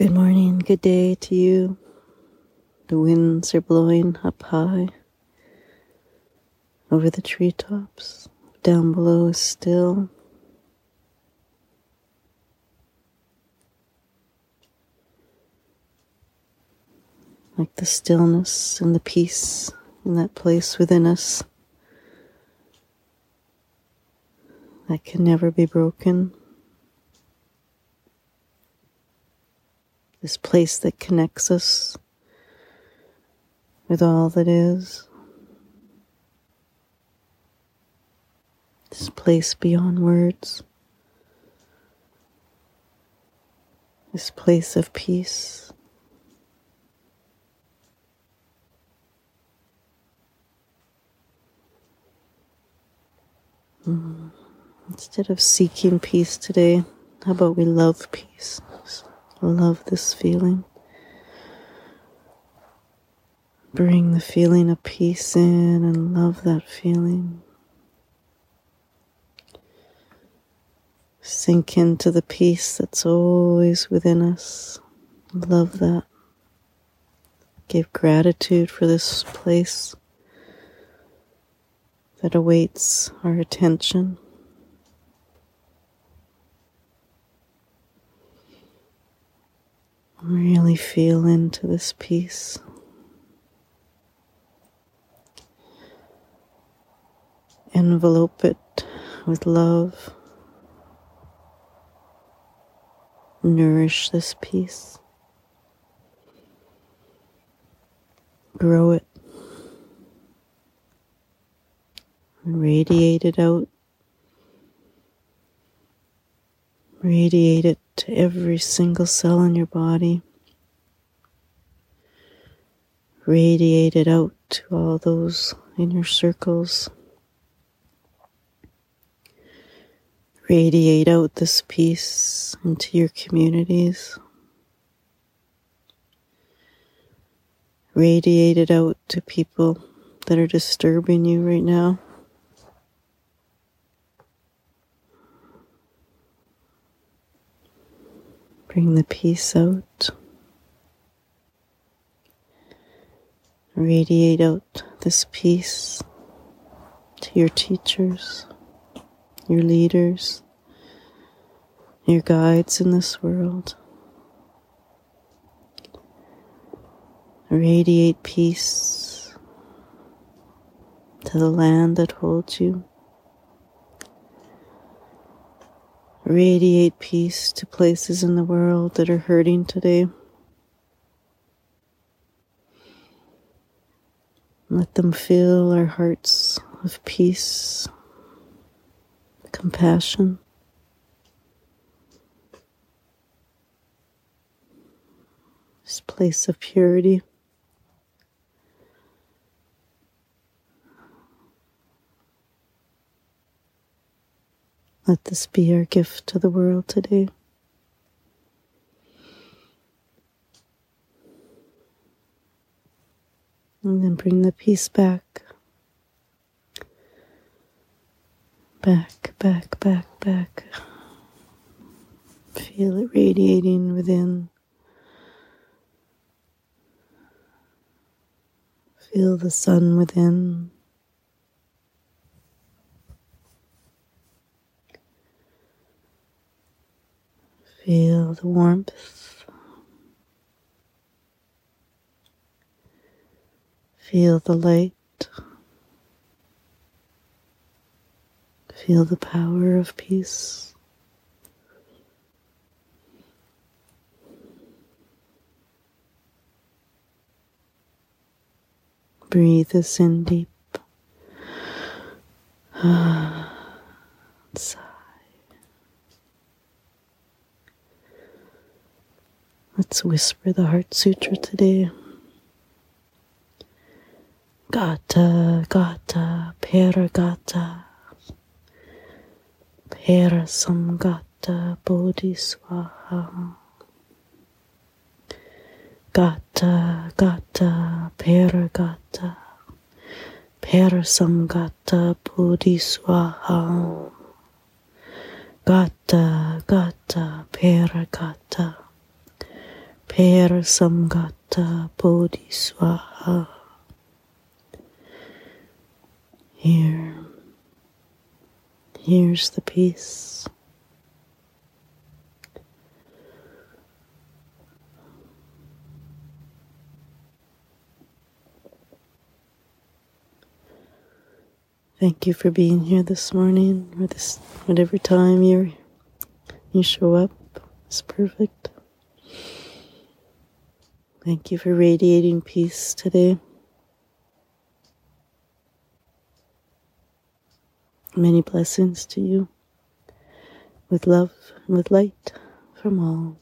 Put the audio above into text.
Good morning, good day to you. The winds are blowing up high over the treetops. Down below is still. Like the stillness and the peace in that place within us that can never be broken. This place that connects us with all that is. This place beyond words. This place of peace. Mm. Instead of seeking peace today, how about we love peace? Love this feeling. Bring the feeling of peace in and love that feeling. Sink into the peace that's always within us. Love that. Give gratitude for this place that awaits our attention. Really feel into this peace. Envelope it with love. Nourish this peace. Grow it. Radiate it out. Radiate it to every single cell in your body. Radiate it out to all those in your circles. Radiate out this peace into your communities. Radiate it out to people that are disturbing you right now. Bring the peace out. Radiate out this peace to your teachers, your leaders, your guides in this world. Radiate peace to the land that holds you. Radiate peace to places in the world that are hurting today. Let them fill our hearts with peace, compassion. This place of purity. Let this be our gift to the world today. And then bring the peace back. Back, back, back, back. Feel it radiating within. Feel the sun within. Feel the warmth. Feel the light. Feel the power of peace. Breathe this in deep. Sigh. Let's whisper the Heart Sutra today. Gata, gata, peragata, parasamgata bodhiswaha. Gata, gata, peragata, parasamgata bodhiswaha. Gata, gata, peragata. Per Samgata Bodhiswaha. Here, here's the peace. Thank you for being here this morning or this whatever time you you show up. It's perfect. Thank you for radiating peace today. Many blessings to you with love and with light from all.